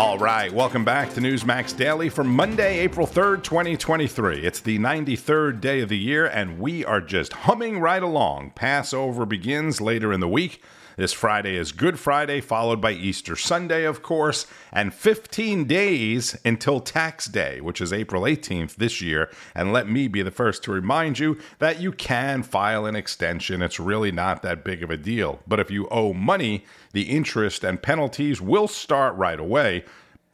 All right, welcome back to Newsmax Daily for Monday, April 3rd, 2023. It's the 93rd day of the year, and we are just humming right along. Passover begins later in the week. This Friday is Good Friday, followed by Easter Sunday, of course, and 15 days until Tax Day, which is April 18th this year. And let me be the first to remind you that you can file an extension. It's really not that big of a deal. But if you owe money, the interest and penalties will start right away.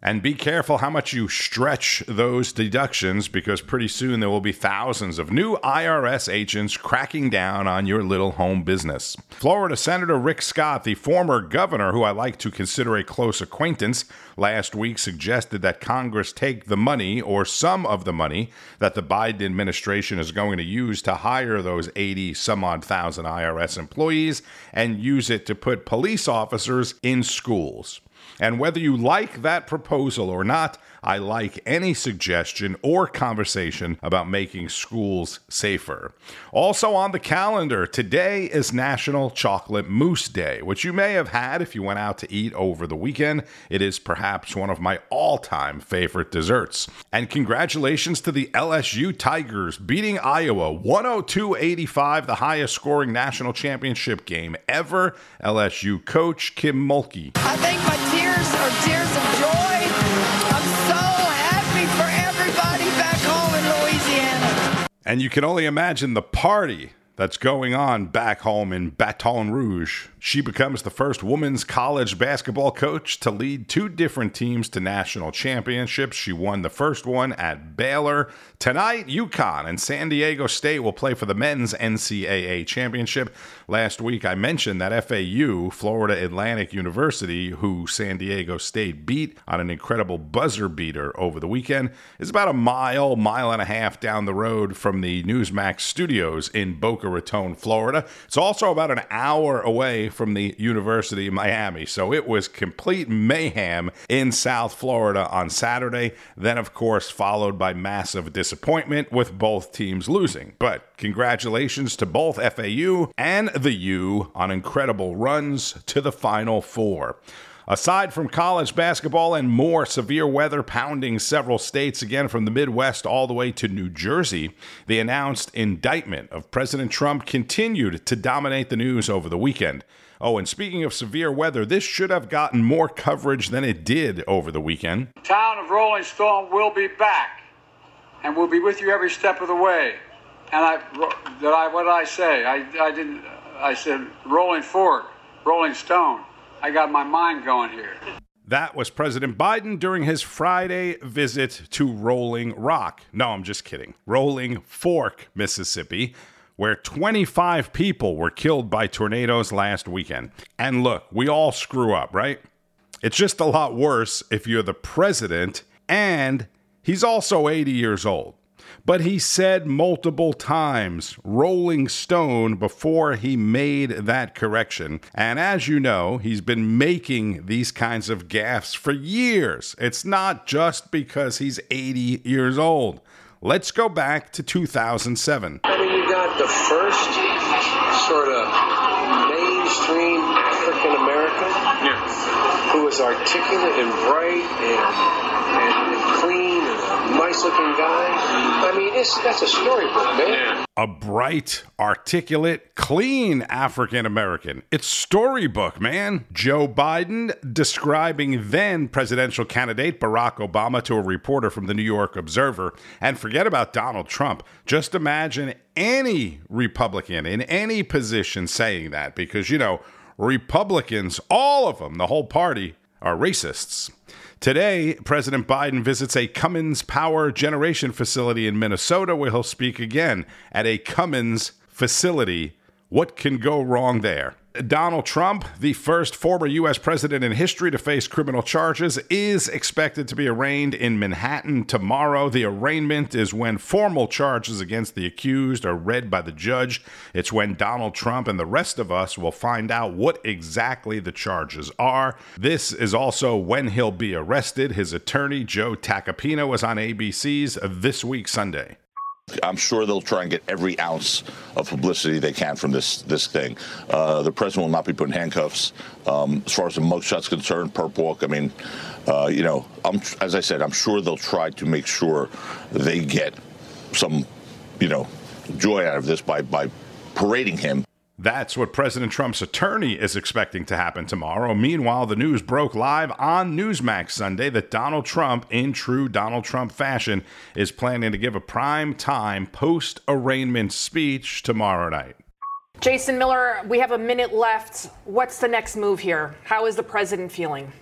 And be careful how much you stretch those deductions because pretty soon there will be thousands of new IRS agents cracking down on your little home business. Florida Senator Rick Scott, the former governor who I like to consider a close acquaintance, last week suggested that Congress take the money or some of the money that the Biden administration is going to use to hire those 80 some odd thousand IRS employees and use it to put police officers in schools. And whether you like that proposal or not, I like any suggestion or conversation about making schools safer. Also on the calendar, today is National Chocolate Mousse Day, which you may have had if you went out to eat over the weekend. It is perhaps one of my all time favorite desserts. And congratulations to the LSU Tigers beating Iowa 102 85, the highest scoring national championship game ever. LSU coach Kim Mulkey. I think my tears tears of joy. I'm so happy for everybody back home in Louisiana. And you can only imagine the party that's going on back home in Baton Rouge. She becomes the first women's college basketball coach to lead two different teams to national championships. She won the first one at Baylor. Tonight, UConn and San Diego State will play for the men's NCAA championship. Last week, I mentioned that FAU, Florida Atlantic University, who San Diego State beat on an incredible buzzer beater over the weekend, is about a mile, mile and a half down the road from the Newsmax studios in Boca Raton, Florida. It's also about an hour away from the University of Miami. So it was complete mayhem in South Florida on Saturday. Then, of course, followed by massive disappointment with both teams losing. But congratulations to both FAU and the U on incredible runs to the Final Four. Aside from college basketball and more severe weather pounding several states, again from the Midwest all the way to New Jersey, the announced indictment of President Trump continued to dominate the news over the weekend. Oh, and speaking of severe weather, this should have gotten more coverage than it did over the weekend. The Town of Rolling Stone will be back, and we'll be with you every step of the way. And I, did I, what did I say? I, I didn't, I said Rolling Fork, Rolling Stone. I got my mind going here. That was President Biden during his Friday visit to Rolling Rock. No, I'm just kidding. Rolling Fork, Mississippi, where 25 people were killed by tornadoes last weekend. And look, we all screw up, right? It's just a lot worse if you're the president and he's also 80 years old. But he said multiple times Rolling Stone before he made that correction. And as you know, he's been making these kinds of gaffes for years. It's not just because he's 80 years old. Let's go back to 2007. I mean, you got the first sort of mainstream African American who was articulate and bright and, and, clean nice looking guy. I mean, it's, that's a storybook, man. A bright, articulate, clean African American. It's storybook, man. Joe Biden describing then presidential candidate Barack Obama to a reporter from the New York Observer. And forget about Donald Trump. Just imagine any Republican in any position saying that because, you know, Republicans, all of them, the whole party, are racists. Today, President Biden visits a Cummins power generation facility in Minnesota where he'll speak again at a Cummins facility. What can go wrong there? Donald Trump, the first former U.S. president in history to face criminal charges, is expected to be arraigned in Manhattan tomorrow. The arraignment is when formal charges against the accused are read by the judge. It's when Donald Trump and the rest of us will find out what exactly the charges are. This is also when he'll be arrested. His attorney, Joe Tacopina, was on ABC's This Week Sunday. I'm sure they'll try and get every ounce of publicity they can from this this thing. Uh, the president will not be put in handcuffs. Um, as far as the mugshot's concerned, perp walk. I mean, uh, you know, I'm, as I said, I'm sure they'll try to make sure they get some, you know, joy out of this by by parading him that's what President Trump's attorney is expecting to happen tomorrow. Meanwhile, the news broke live on Newsmax Sunday that Donald Trump, in true Donald Trump fashion, is planning to give a prime time post arraignment speech tomorrow night. Jason Miller, we have a minute left. What's the next move here? How is the president feeling?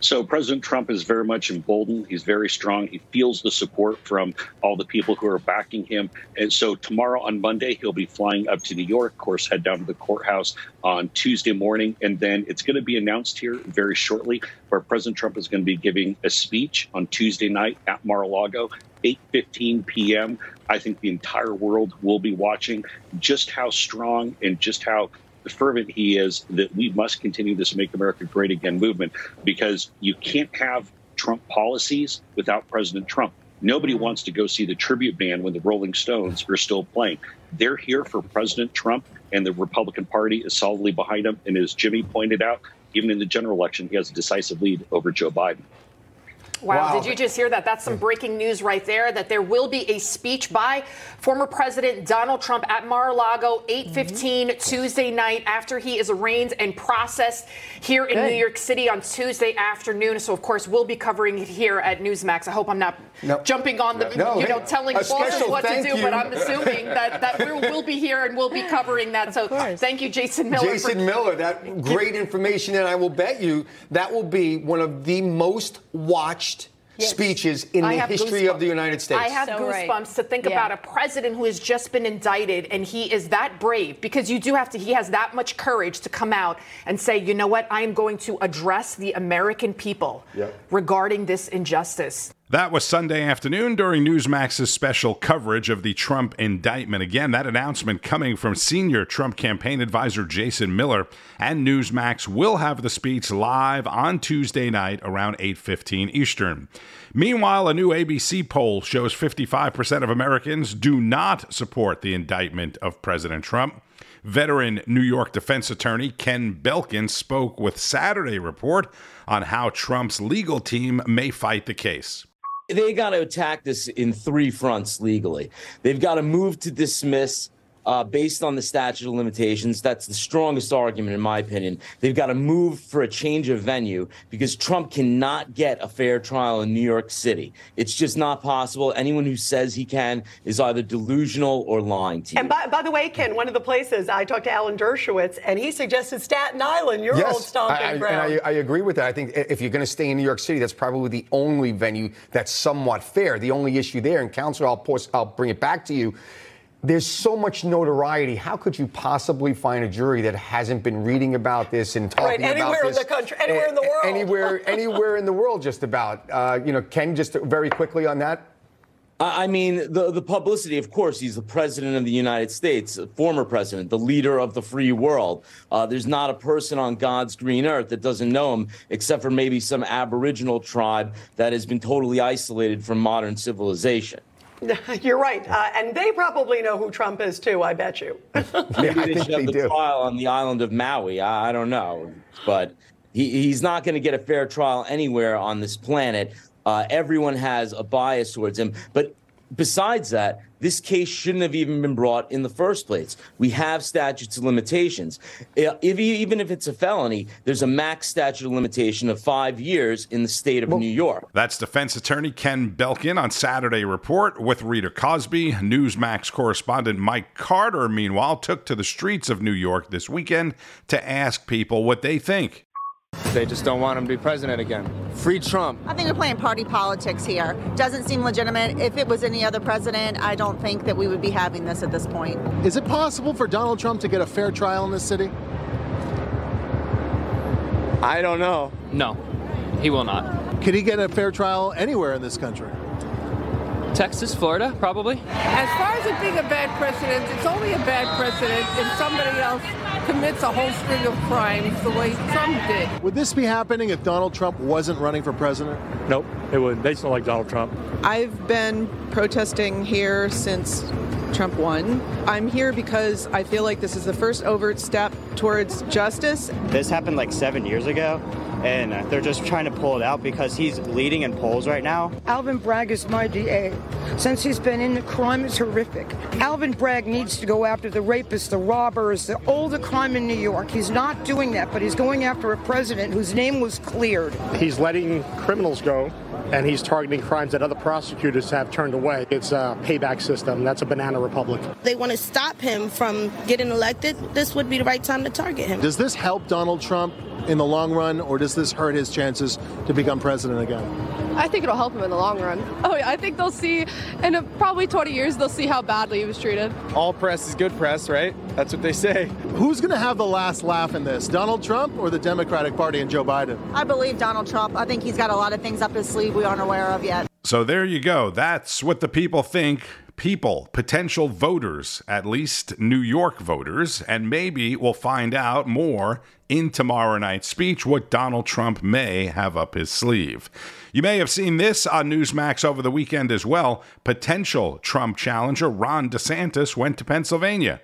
So President Trump is very much emboldened. He's very strong. He feels the support from all the people who are backing him. And so tomorrow on Monday, he'll be flying up to New York, of course, head down to the courthouse on Tuesday morning. And then it's going to be announced here very shortly where President Trump is going to be giving a speech on Tuesday night at Mar-a-Lago. 8:15 p.m. I think the entire world will be watching just how strong and just how fervent he is that we must continue this Make America Great Again movement because you can't have Trump policies without President Trump. Nobody mm-hmm. wants to go see the tribute band when the Rolling Stones are still playing. They're here for President Trump, and the Republican Party is solidly behind him. And as Jimmy pointed out, even in the general election, he has a decisive lead over Joe Biden. Wow, wow, did you just hear that? That's some breaking news right there that there will be a speech by former President Donald Trump at Mar-a-Lago 8:15 mm-hmm. Tuesday night after he is arraigned and processed here in Good. New York City on Tuesday afternoon. So of course, we'll be covering it here at Newsmax. I hope I'm not jumping on the no, you know hey, telling bosses what to do, you. but I'm assuming that that we'll, we'll, be here and we'll be covering that. So thank you Jason Miller. Jason for- Miller, that great information and I will bet you that will be one of the most watched yes. speeches in I the history of the United States. I have so goosebumps right. to think yeah. about a president who has just been indicted and he is that brave because you do have to, he has that much courage to come out and say, you know what, I am going to address the American people yep. regarding this injustice. That was Sunday afternoon during Newsmax's special coverage of the Trump indictment. Again, that announcement coming from senior Trump campaign advisor Jason Miller, and Newsmax will have the speech live on Tuesday night around 8:15 Eastern. Meanwhile, a new ABC poll shows 55% of Americans do not support the indictment of President Trump. Veteran New York defense attorney Ken Belkin spoke with Saturday Report on how Trump's legal team may fight the case they got to attack this in three fronts legally. They've got to move to dismiss uh, based on the statute of limitations. That's the strongest argument, in my opinion. They've got to move for a change of venue because Trump cannot get a fair trial in New York City. It's just not possible. Anyone who says he can is either delusional or lying to you. And by, by the way, Ken, one of the places I talked to Alan Dershowitz, and he suggested Staten Island, your yes, old stomping I, ground. And I, I agree with that. I think if you're going to stay in New York City, that's probably the only venue that's somewhat fair. The only issue there, and Counselor, I'll, post, I'll bring it back to you there's so much notoriety. How could you possibly find a jury that hasn't been reading about this and talking right, about this? Anywhere in the country, anywhere in the world. Anywhere, anywhere in the world, just about. Uh, you know, Ken, just very quickly on that. I mean, the, the publicity, of course, he's the president of the United States, former president, the leader of the free world. Uh, there's not a person on God's green earth that doesn't know him, except for maybe some Aboriginal tribe that has been totally isolated from modern civilization. You're right, uh, and they probably know who Trump is too. I bet you. Maybe yeah, they should have the do. trial on the island of Maui. I, I don't know, but he, he's not going to get a fair trial anywhere on this planet. Uh, everyone has a bias towards him, but besides that, this case shouldn't have even been brought in the first place. We have statutes of limitations. If, even if it's a felony, there's a max statute of limitation of five years in the state of well, New York. That's defense attorney Ken Belkin on Saturday Report with Rita Cosby. Newsmax correspondent Mike Carter, meanwhile, took to the streets of New York this weekend to ask people what they think. They just don't want him to be president again. Free Trump. I think we're playing party politics here. Doesn't seem legitimate. If it was any other president, I don't think that we would be having this at this point. Is it possible for Donald Trump to get a fair trial in this city? I don't know. No, he will not. Can he get a fair trial anywhere in this country? Texas, Florida, probably. As far as it being a bad precedent, it's only a bad precedent if somebody else commits a whole string of crimes the way Trump did. Would this be happening if Donald Trump wasn't running for president? Nope, it wouldn't. They just don't like Donald Trump. I've been protesting here since Trump won. I'm here because I feel like this is the first overt step towards justice. This happened like seven years ago, and uh, they're just trying to pull it out because he's leading in polls right now. Alvin Bragg is my DA. Since he's been in, the crime is horrific. Alvin Bragg needs to go after the rapists, the robbers, the, all the crime in New York. He's not doing that, but he's going after a president whose name was cleared. He's letting criminals go and he's targeting crimes that other prosecutors have turned away. It's a payback system. That's a banana republic. They want to stop him from getting elected. This would be the right time to target him. Does this help Donald Trump in the long run, or does this hurt his chances to become president again? I think it'll help him in the long run. Oh, yeah, I think they'll see in a, probably 20 years they'll see how badly he was treated. All press is good press, right? That's what they say. Who's going to have the last laugh in this? Donald Trump or the Democratic Party and Joe Biden? I believe Donald Trump. I think he's got a lot of things up his sleeve we aren't aware of yet. So there you go. That's what the people think. People, potential voters, at least New York voters, and maybe we'll find out more in tomorrow night's speech what Donald Trump may have up his sleeve. You may have seen this on Newsmax over the weekend as well. Potential Trump challenger Ron DeSantis went to Pennsylvania.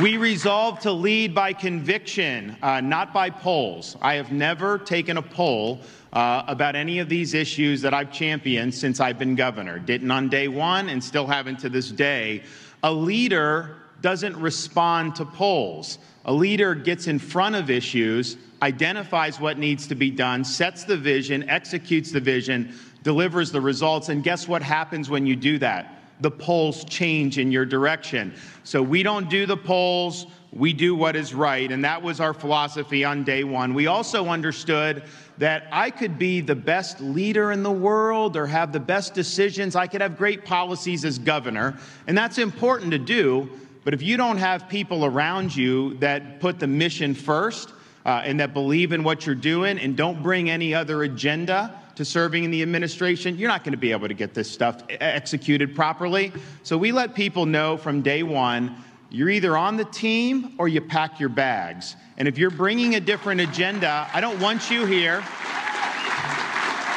We resolve to lead by conviction, uh, not by polls. I have never taken a poll uh, about any of these issues that I've championed since I've been governor. Didn't on day one and still haven't to this day. A leader doesn't respond to polls. A leader gets in front of issues, identifies what needs to be done, sets the vision, executes the vision, delivers the results, and guess what happens when you do that? The polls change in your direction. So we don't do the polls, we do what is right. And that was our philosophy on day one. We also understood that I could be the best leader in the world or have the best decisions. I could have great policies as governor, and that's important to do. But if you don't have people around you that put the mission first uh, and that believe in what you're doing and don't bring any other agenda to serving in the administration, you're not going to be able to get this stuff executed properly. So we let people know from day one you're either on the team or you pack your bags. And if you're bringing a different agenda, I don't want you here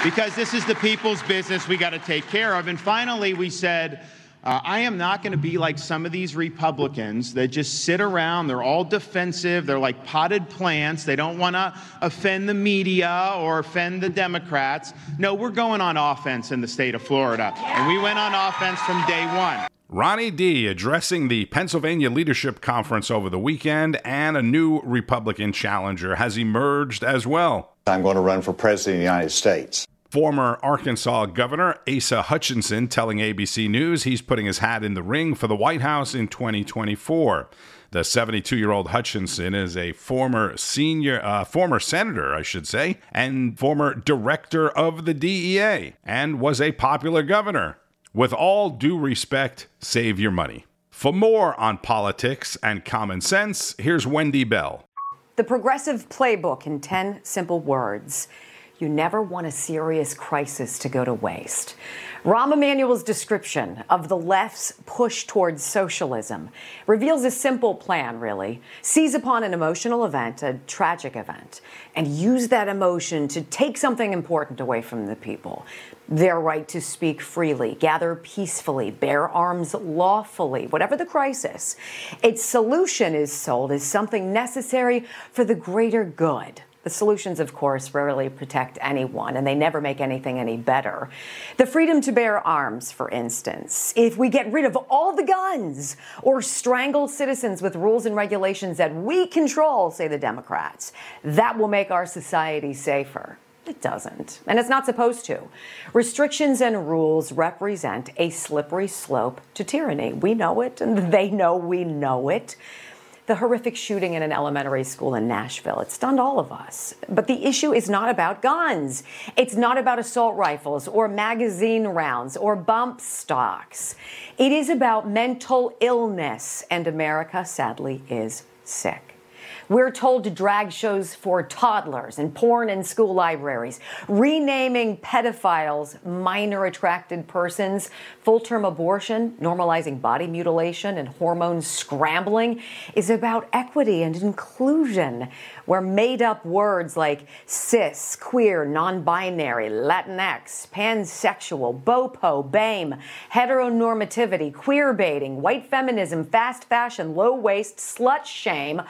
because this is the people's business we got to take care of. And finally, we said, uh, I am not going to be like some of these Republicans that just sit around. They're all defensive. They're like potted plants. They don't want to offend the media or offend the Democrats. No, we're going on offense in the state of Florida. And we went on offense from day one. Ronnie D addressing the Pennsylvania Leadership Conference over the weekend, and a new Republican challenger has emerged as well. I'm going to run for president of the United States. Former Arkansas Governor Asa Hutchinson telling ABC News he's putting his hat in the ring for the White House in 2024. The 72 year old Hutchinson is a former senior, uh, former senator, I should say, and former director of the DEA, and was a popular governor. With all due respect, save your money. For more on politics and common sense, here's Wendy Bell. The Progressive Playbook in 10 simple words. You never want a serious crisis to go to waste. Rahm Emanuel's description of the left's push towards socialism reveals a simple plan, really. Seize upon an emotional event, a tragic event, and use that emotion to take something important away from the people. Their right to speak freely, gather peacefully, bear arms lawfully, whatever the crisis. Its solution is sold as something necessary for the greater good. The solutions, of course, rarely protect anyone, and they never make anything any better. The freedom to bear arms, for instance. If we get rid of all the guns or strangle citizens with rules and regulations that we control, say the Democrats, that will make our society safer. It doesn't, and it's not supposed to. Restrictions and rules represent a slippery slope to tyranny. We know it, and they know we know it the horrific shooting in an elementary school in Nashville. It stunned all of us. But the issue is not about guns. It's not about assault rifles or magazine rounds or bump stocks. It is about mental illness, and America sadly is sick. We're told to drag shows for toddlers and porn in school libraries, renaming pedophiles minor attracted persons, full term abortion, normalizing body mutilation, and hormone scrambling is about equity and inclusion, where made up words like cis, queer, non binary, Latinx, pansexual, BOPO, BAME, heteronormativity, queer baiting, white feminism, fast fashion, low waist, slut shame,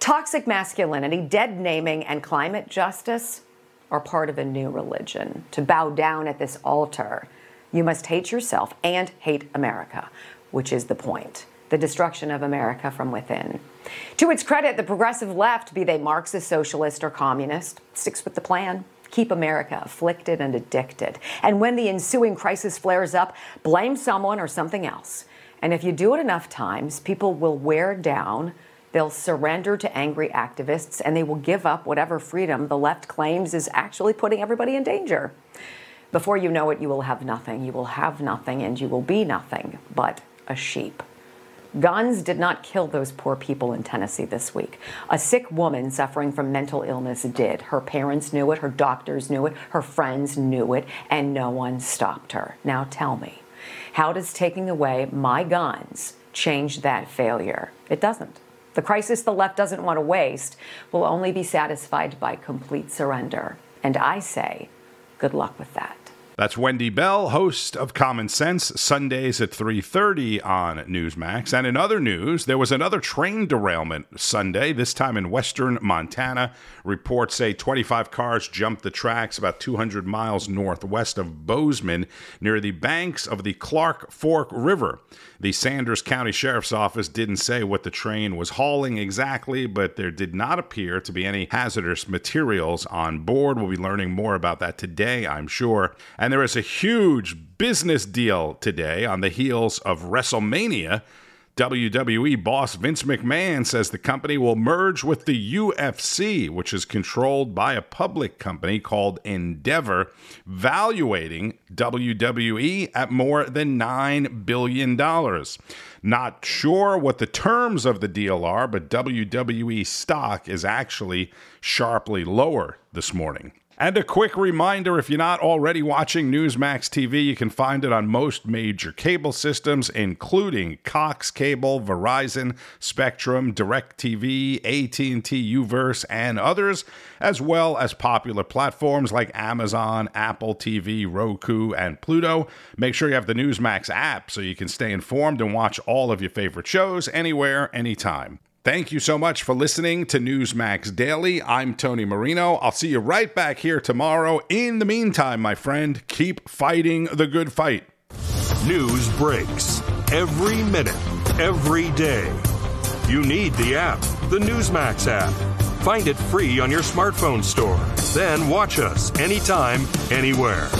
toxic masculinity, dead naming, and climate justice are part of a new religion. To bow down at this altar, you must hate yourself and hate America, which is the point the destruction of America from within. To its credit, the progressive left, be they Marxist, socialist, or communist, sticks with the plan keep America afflicted and addicted. And when the ensuing crisis flares up, blame someone or something else. And if you do it enough times, people will wear down, they'll surrender to angry activists, and they will give up whatever freedom the left claims is actually putting everybody in danger. Before you know it, you will have nothing. You will have nothing, and you will be nothing but a sheep. Guns did not kill those poor people in Tennessee this week. A sick woman suffering from mental illness did. Her parents knew it, her doctors knew it, her friends knew it, and no one stopped her. Now tell me, how does taking away my guns change that failure? It doesn't. The crisis the left doesn't want to waste will only be satisfied by complete surrender. And I say, good luck with that. That's Wendy Bell, host of Common Sense, Sundays at 3:30 on Newsmax. And in other news, there was another train derailment Sunday, this time in western Montana. Reports say 25 cars jumped the tracks about 200 miles northwest of Bozeman near the banks of the Clark Fork River. The Sanders County Sheriff's Office didn't say what the train was hauling exactly, but there did not appear to be any hazardous materials on board. We'll be learning more about that today, I'm sure. And there is a huge business deal today on the heels of WrestleMania. WWE boss Vince McMahon says the company will merge with the UFC, which is controlled by a public company called Endeavor, valuating WWE at more than $9 billion. Not sure what the terms of the deal are, but WWE stock is actually sharply lower this morning. And a quick reminder if you're not already watching Newsmax TV, you can find it on most major cable systems, including Cox Cable, Verizon, Spectrum, DirecTV, AT&T Uverse, and others, as well as popular platforms like Amazon, Apple TV, Roku, and Pluto. Make sure you have the Newsmax app so you can stay informed and watch all of your favorite shows anywhere, anytime. Thank you so much for listening to Newsmax Daily. I'm Tony Marino. I'll see you right back here tomorrow. In the meantime, my friend, keep fighting the good fight. News breaks every minute, every day. You need the app, the Newsmax app. Find it free on your smartphone store. Then watch us anytime, anywhere.